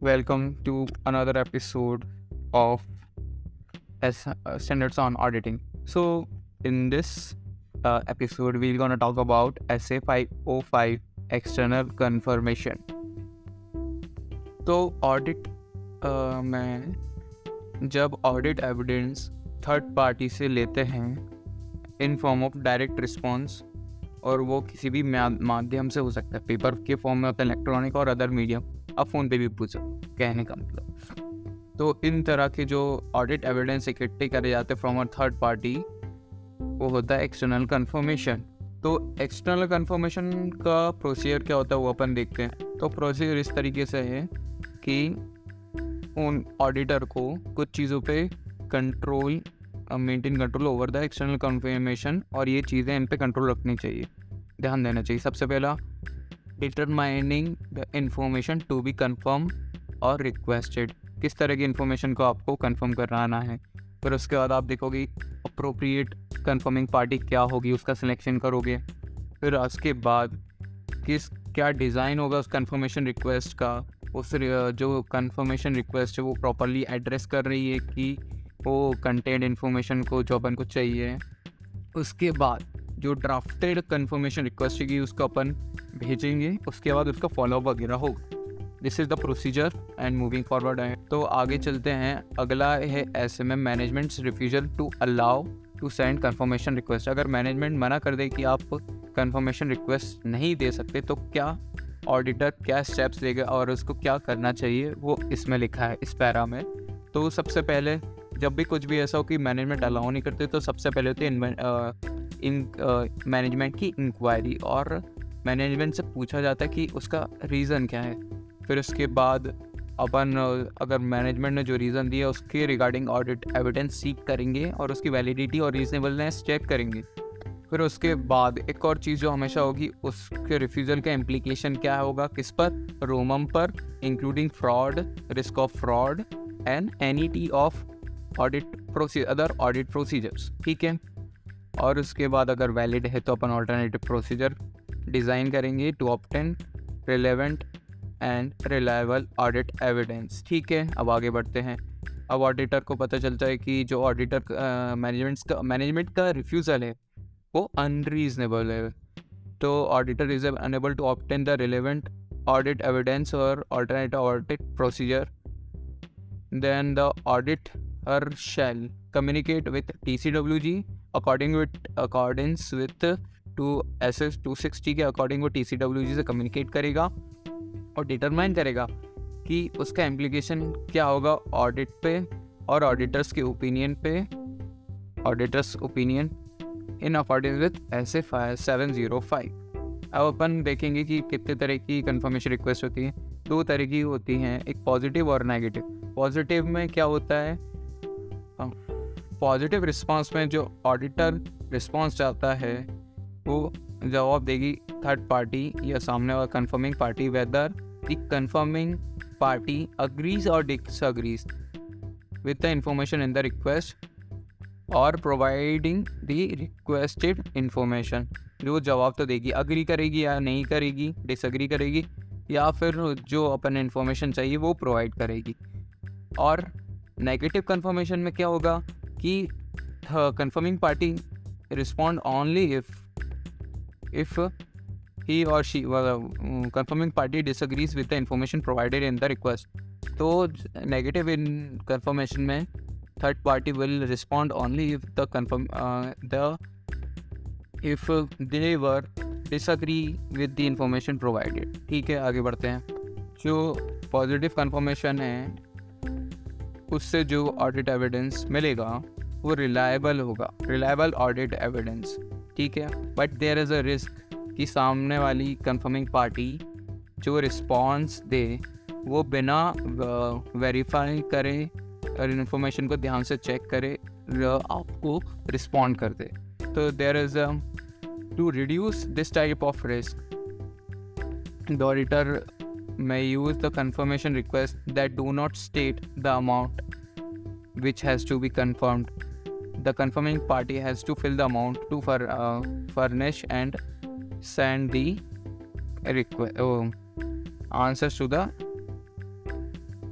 welcome to another episode of S- uh, Standards on Auditing. So, in this uh, episode, we're to talk about SA 505 external confirmation. तो audit में जब audit evidence third party से लेते हैं in form of direct response और वो किसी भी माध्यम से हो सकता है। पेपर के फॉर्म में होता है, इलेक्ट्रॉनिक और अदर मीडियम। आप फ़ोन पे भी पूछ सकते कहने का मतलब। तो इन तरह के जो ऑडिट एविडेंस इकट्ठे करे जाते हैं फ्रॉम अ थर्ड पार्टी वो होता है एक्सटर्नल कन्फर्मेशन तो एक्सटर्नल कन्फर्मेशन का प्रोसीजर क्या होता है, वो अपन देखते हैं। तो प्रोसीजर इस तरीके से है कि उन ऑडिटर को कुछ चीज़ों पे control maintain control over the external confirmation और ये चीज़ें इन पे कंट्रोल रखनी चाहिए। ध्यान देना चाहिए। सबसे पहला determining the information to be confirm और रिक्वेस्टेड किस तरह की इन्फॉर्मेशन को आपको कन्फर्म कराना है। फिर उसके बाद आप देखोगे अप्रोप्रिएट कन्फर्मिंग पार्टी क्या होगी, उसका सिलेक्शन करोगे। फिर उसके बाद किस, क्या डिज़ाइन होगा उस कन्फर्मेशन रिक्वेस्ट का। उस, जो कन्फर्मेशन रिक्वेस्ट है वो प्रॉपरली एड्रेस कर रही है कि वो कंटेंट इन्फॉर्मेशन को जो अपन को चाहिए, उसके बाद जो ड्राफ्टेड कन्फर्मेशन रिक्वेस्ट की उसको अपन भेजेंगे, उसके बाद उसका फॉलोअप वगैरह होगा। This is the procedure and moving forward है। तो आगे चलते हैं। अगला है S M M management refusal to allow to send confirmation request अगर मैनेजमेंट मना कर दे कि आप कन्फर्मेशन रिक्वेस्ट नहीं दे सकते तो क्या ऑडिटर क्या स्टेप्स लेगा और उसको क्या करना चाहिए, वो इसमें लिखा है, इस पैरा में। तो सबसे पहले जब भी कुछ भी ऐसा हो कि मैनेजमेंट अलाउ नहीं करते तो सबसे पहले होती है मैनेजमेंट की इंक्वायरी और मैनेजमेंट से पूछा जाता है कि उसका रीज़न क्या है। फिर उसके बाद अपन अगर मैनेजमेंट ने जो रीज़न दिया उसके रिगार्डिंग ऑडिट एविडेंस सीख करेंगे और उसकी वैलिडिटी और रीजनेबलनेस चेक करेंगे। फिर उसके बाद एक और चीज़ जो हमेशा होगी, उसके रिफ्यूज़ल का इम्प्लीकेशन क्या होगा, किस पर? रोमम पर including fraud risk of fraud and entity of audit proce other audit procedures ठीक है? और उसके बाद अगर वैलिड है तो अपन ऑल्टरनेटिव प्रोसीजर डिज़ाइन करेंगे to obtain relevant and reliable audit evidence ठीक है? अब आगे बढ़ते हैं। अब ऑडिटर को पता चलता है कि जो ऑडिटर मैनेजमेंट का मैनेजमेंट का रिफ्यूज़ल है, वो अनरीजनेबल है। तो auditor is unable to obtain the relevant audit evidence और alternative audit procedure then the the auditor shall communicate with TCWG according with, accordance with to S S two sixty के according वो T C W G से communicate करेगा और determine करेगा कि उसका implication क्या होगा ऑडिट पे और ऑडिटर्स के ओपिनियन पे auditors opinion in according with S A five seven zero five अब अपन देखेंगे कि कितने तरह की कंफर्मेशन रिक्वेस्ट होती है। दो तरह की होती हैं, एक पॉजिटिव और नेगेटिव पॉजिटिव में क्या होता है? पॉजिटिव रिस्पांस में जो ऑडिटर रिस्पांस चाहता है, वो जवाब देगी थर्ड पार्टी या सामने वाला confirming party whether the confirming party agrees और disagrees with the information in the request और प्रोवाइडिंग द रिक्वेस्टेड इंफॉर्मेशन जो जवाब तो देगी अग्री करेगी या नहीं करेगी डिसअग्री करेगी या फिर जो अपन इन्फॉर्मेशन चाहिए वो प्रोवाइड करेगी। और नेगेटिव कंफर्मेशन में क्या होगा कि confirming party respond only if if he और she confirming party disagrees with the information provided in the request तो नेगेटिव इन कंफर्मेशन में third party will respond only if the confirm the if they were disagree with the information provided ठीक है, आगे बढ़ते हैं। जो positive confirmation है उससे जो ऑडिट एविडेंस मिलेगा, वो रिलायबल होगा। रिलायबल ऑडिट एविडेंस ठीक है? But there is a risk कि सामने वाली कंफर्मिंग पार्टी जो रिस्पॉन्स दे, वो बिना वेरीफाई करे और इन्फॉर्मेशन को ध्यान से चेक करे आपको रिस्पॉन्ड कर दे। तो there is to reduce this type of risk the auditor may use the confirmation request that do not state the amount which has to be confirmed. The confirming party has to fill the amount to fur, uh, furnish and send the request oh, answers to the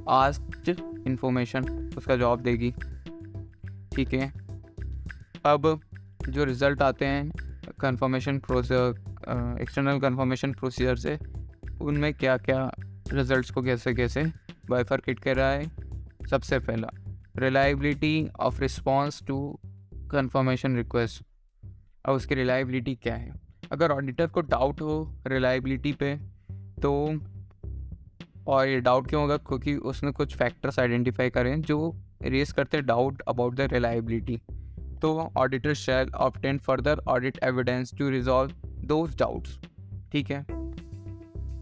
asked information उसका जवाब देगी ठीक है अब जो result आते हैं confirmation process external confirmation procedure से उनमें क्या क्या रिजल्ट्स को कैसे कैसे? बाइफरकेट कर रहा है, सबसे पहला reliability of response to confirmation request और उसकी रिलायबिलिटी क्या है? अगर ऑडिटर को डाउट हो रिलायबिलिटी पे तो और ये डाउट क्यों होगा? क्योंकि उसने कुछ फैक्टर्स आइडेंटिफाई करें जो रेस करते डाउट अबाउट द रिलायबिलिटी तो auditor shall obtain further audit evidence to resolve those doubts ठीक है?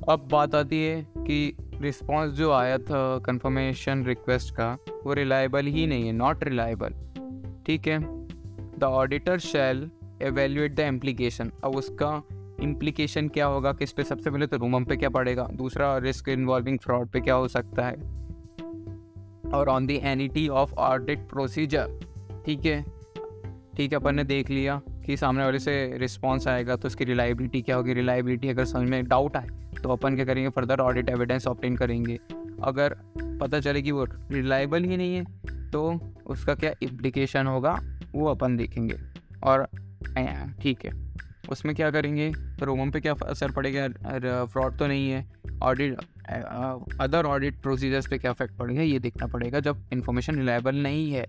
अब बात आती है कि रिस्पॉन्स जो आया था कंफर्मेशन रिक्वेस्ट का, वो रिलायबल ही नहीं है नॉट रिलायबल ठीक है? The auditor shall evaluate the implication अब उसका इम्प्लीकेशन क्या होगा? कि इस पर सबसे पहले तो रूमम पे क्या पड़ेगा? दूसरा रिस्क इन्वॉल्विंग फ्रॉड पे क्या हो सकता है? और on the entity of audit procedure ठीक है? ठीक है, अपन ने देख लिया। कि सामने वाले से रिस्पॉन्स आएगा तो उसकी रिलायबिलिटी क्या होगी? रिलायबिलिटी अगर समझ में डाउट आए तो अपन क्या करेंगे? फर्दर ऑडिट एविडेंस ऑप्टेन करेंगे। अगर पता चले कि वो रिलायबल ही नहीं है तो उसका क्या इम्प्लीकेशन होगा? वो अपन देखेंगे। और ठीक है। उसमें क्या करेंगे? रोमम पे क्या असर पड़ेगा? फ्रॉड तो नहीं है। ऑडिट अदर ऑडिट प्रोसीजर्स पे क्या इफ़ेक्ट पड़ेगा? ये देखना पड़ेगा जब इन्फॉर्मेशन रिलायबल नहीं है।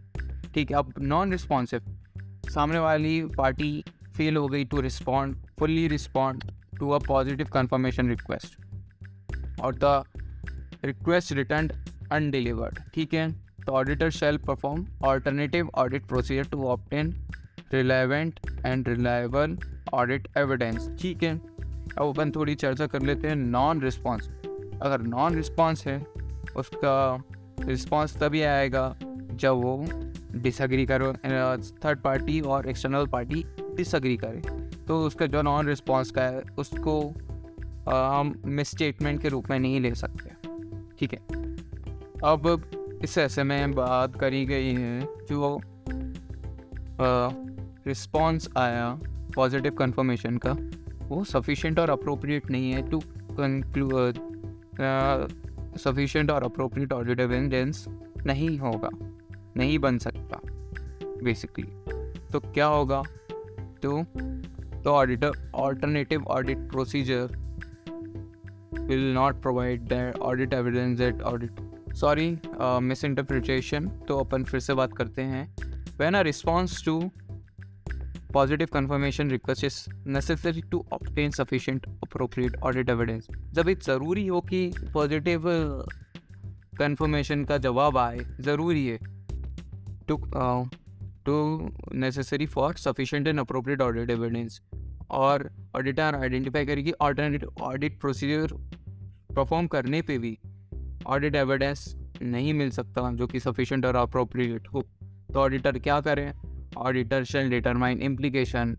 ठीक है, अब नॉन रिस्पॉन्सिव सामने वाली पार्टी फेल हो गई to respond fully respond to a positive confirmation request और द रिक्वेस्ट रिटर्न अनडिलीवर्ड ठीक है? तो auditor shall perform alternative audit procedure to obtain relevant and reliable audit evidence ठीक है? अब अपन थोड़ी चर्चा कर लेते हैं नॉन रिस्पॉन्स अगर नॉन रिस्पॉन्स है, उसका रिस्पॉन्स तभी आएगा जब वो डिसअग्री करो थर्ड पार्टी और एक्सटर्नल पार्टी डिसअग्री करे। तो उसका जो नॉन रिस्पॉन्स का है, उसको हम मिस स्टेटमेंट के रूप में नहीं ले सकते। ठीक है? अब इस ऐसे में बात करी गई है, जो रिस्पॉन्स आया पॉजिटिव कंफर्मेशन का, वो सफिशेंट और अप्रोप्रिएट नहीं है टू कंक्लूड सफिशेंट और अप्रोप्रिएट ऑडिट एविडेंस नहीं होगा। नहीं बन सकता बेसिकली तो क्या होगा? तो तो auditor alternative audit procedure will not provide the audit evidence that audit sorry misinterpretation तो अपन फिर से बात करते हैं। When a response to positive confirmation request is necessary to obtain sufficient appropriate audit evidence जब एक ज़रूरी हो कि पॉजिटिव कंफर्मेशन का जवाब आए, ज़रूरी है। To to necessary for sufficient and appropriate audit evidence और ऑडिटर आइडेंटिफाई करेगी ऑल्टरनेटिव ऑडिट प्रोसीजर परफॉर्म करने पे भी ऑडिट एविडेंस नहीं मिल सकता जो कि सफिशेंट और अप्रोप्रिएट हो। तो ऑडिटर क्या करें? Auditor shall determine implication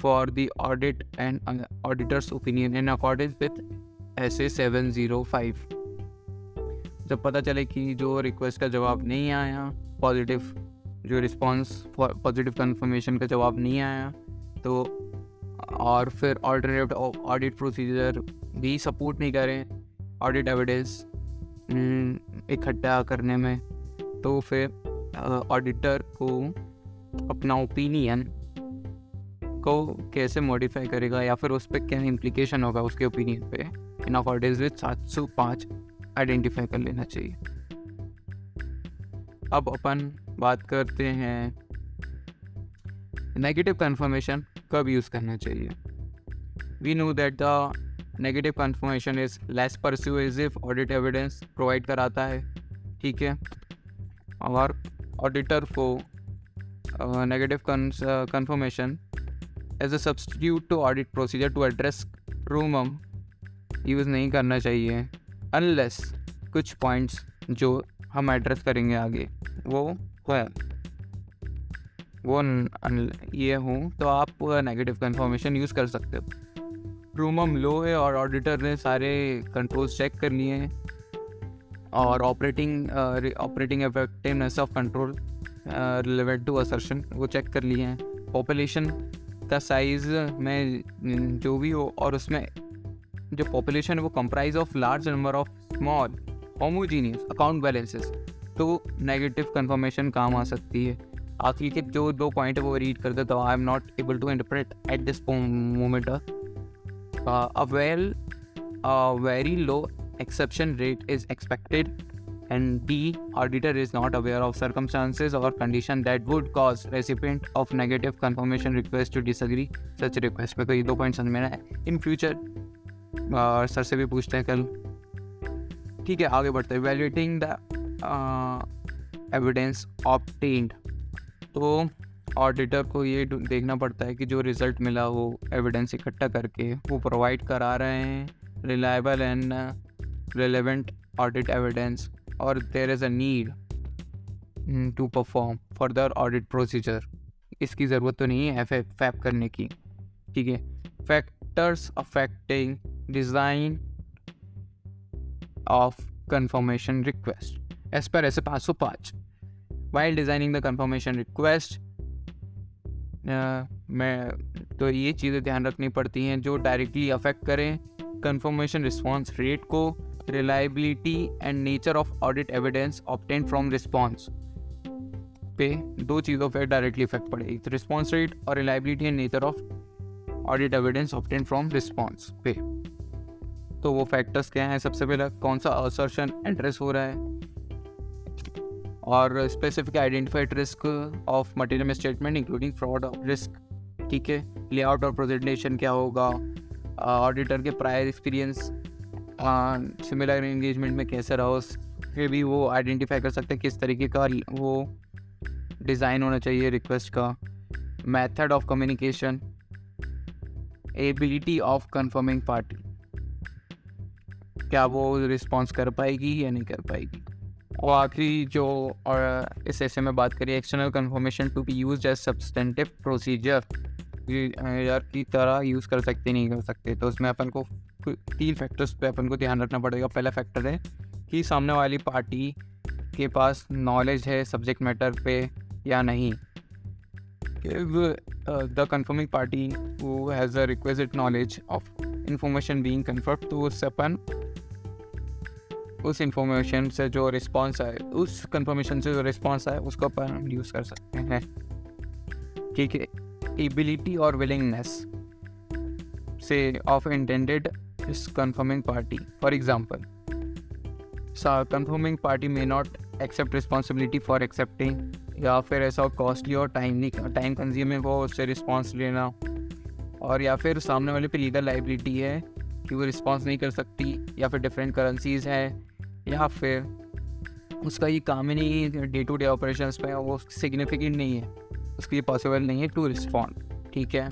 for the audit and auditors opinion in according with S A seven zero five जब पता चले कि जो रिक्वेस्ट का जवाब नहीं आया पॉजिटिव जो रिस्पॉन्स पॉजिटिव कन्फर्मेशन का जवाब नहीं आया तो और फिर ऑल्टरनेट ऑडिट प्रोसीजर भी सपोर्ट नहीं करें ऑडिट एविडेंस इकट्ठा करने में तो फिर ऑडिटर को अपना ओपिनियन को कैसे मॉडिफाई करेगा या फिर उस पर क्या इम्प्लीकेशन होगा उसके ओपिनियन पे? इन अकॉर्डेंस विद सात सौ पाँच आइडेंटिफाई कर लेना चाहिए। अब अपन बात करते हैं। नेगेटिव कन्फर्मेशन कब यूज़ करना चाहिए? We know that the negative confirmation is less persuasive audit evidence provide कराता है। ठीक है? और ऑडिटर को negative confirmation as a substitute to audit procedure to address ROMM use नहीं करना चाहिए। अनलेस कुछ पॉइंट्स जो हम एड्रेस करेंगे आगे, वो है। वो ये हूँ तो आप नेगेटिव कन्फर्मेशन यूज़ कर सकते हो। रूमम लो है और ऑडिटर ने सारे कंट्रोल्स चेक कर लिए हैं और operating operating effectiveness of control relevant to assertion वो चेक कर लिए हैं। पॉपुलेशन का साइज़ में, जो भी हो, और उसमें जो पॉपुलेशन है वो comprise of large number of small homogeneous account balances तो नेगेटिव कन्फर्मेशन काम आ सकती है। आखिर के जो दो पॉइंट वो रीड कर देता हूँ I am not able to interpret at this moment a well very low exception rate is expected and the auditor is not aware of circumstances और condition that would cause recipient of negative confirmation request to disagree such request में तो ये दो point समझ में आए in future sir से भी पूछते हैं कल। ठीक है आगे बढ़ते हैं। वैल्यूटिंग द एविडेंस ऑप्टेंड तो ऑडिटर को ये देखना पड़ता है कि जो रिज़ल्ट मिला वो एविडेंस इकट्ठा करके वो प्रोवाइड करा रहे हैं। Reliable and relevant audit evidence और there is a need mm, to perform audit procedure इसकी ज़रूरत तो नहीं है फैप करने की। ठीक है? Factors affecting design of confirmation request as पर ऐसे पाँच सौ पाँच while designing the confirmation request मैं तो ये चीज़ें ध्यान रखनी पड़ती हैं जो डायरेक्टली अफेक्ट करें कंफर्मेशन रिस्पॉन्स रेट को reliability and nature of audit evidence obtain from response पे दो चीज़ों पर डायरेक्टली इफ़ेक्ट पड़ेगी। रिस्पॉन्स रेट और reliability and nature of audit evidence obtain from response पे। तो वो फैक्टर्स क्या हैं? सबसे पहले, कौन सा असर्शन एड्रेस हो रहा है? और specific identified risk of material statement including fraud risk ठीक है? लेआउट और प्रेजेंटेशन क्या होगा? ऑडिटर के प्रायर एक्सपीरियंस सिमिलर इंगेजमेंट में कैसे रहा? उसके भी वो आइडेंटिफाई कर सकते हैं किस तरीके का वो डिज़ाइन होना चाहिए रिक्वेस्ट का। Method of communication ability of confirming party क्या वो रिस्पॉन्स कर पाएगी या नहीं कर पाएगी? और आखिरी जो, और, इस ऐसे में बात करिए external confirmation to be use as substantive procedure यार, की तरह यूज़ कर सकते, नहीं कर सकते तो उसमें अपन को तीन फैक्टर्स पे अपन को ध्यान रखना पड़ेगा। पहला फैक्टर है कि सामने वाली पार्टी के पास नॉलेज है सब्जेक्ट मैटर पे या नहीं। द कन्फर्मिंग पार्टी वो has a requisite knowledge of information being confirm तो उससे अपन उस इंफॉर्मेशन से जो रिस्पॉन्स आए उस कंफर्मेशन से जो रिस्पॉन्स आए उसको अपन यूज़ कर सकते हैं। ठीक है? एबिलिटी और विलिंगनेस से of intended confirming party. For example, so confirming party may not accept responsibility for accepting या फिर ऐसा कॉस्टली और टाइम नहीं टाइम कंज्यूमिंग हो उससे रिस्पॉन्स लेना। और या फिर सामने वाले पे लीगल लाइबिलिटी है कि वो रिस्पॉन्स नहीं कर सकती या फिर डिफरेंट करेंसीज है या फिर उसका ये काम ही नहीं डे टू डे ऑपरेशन पे, वो सिग्निफिकेंट नहीं है। उसके लिए पॉसिबल नहीं है टू रिस्पॉन्ड ठीक है?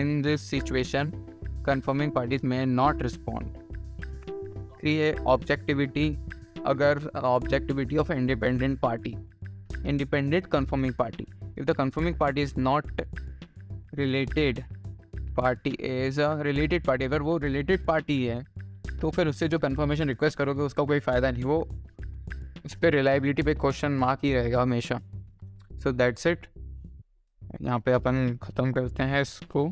In this situation confirming parties may not respond create objectivity अगर objectivity of independent party independent confirming party if the confirming party is not related party is a related party अगर वो related party है तो फिर उससे जो conformation request करोगे, उसका कोई फ़ायदा नहीं। वो उस पर रिलायबिलिटी पे क्वेश्चन मार्क ही रहेगा हमेशा। सो दैट्स इट यहाँ पे अपन ख़त्म करते हैं इसको।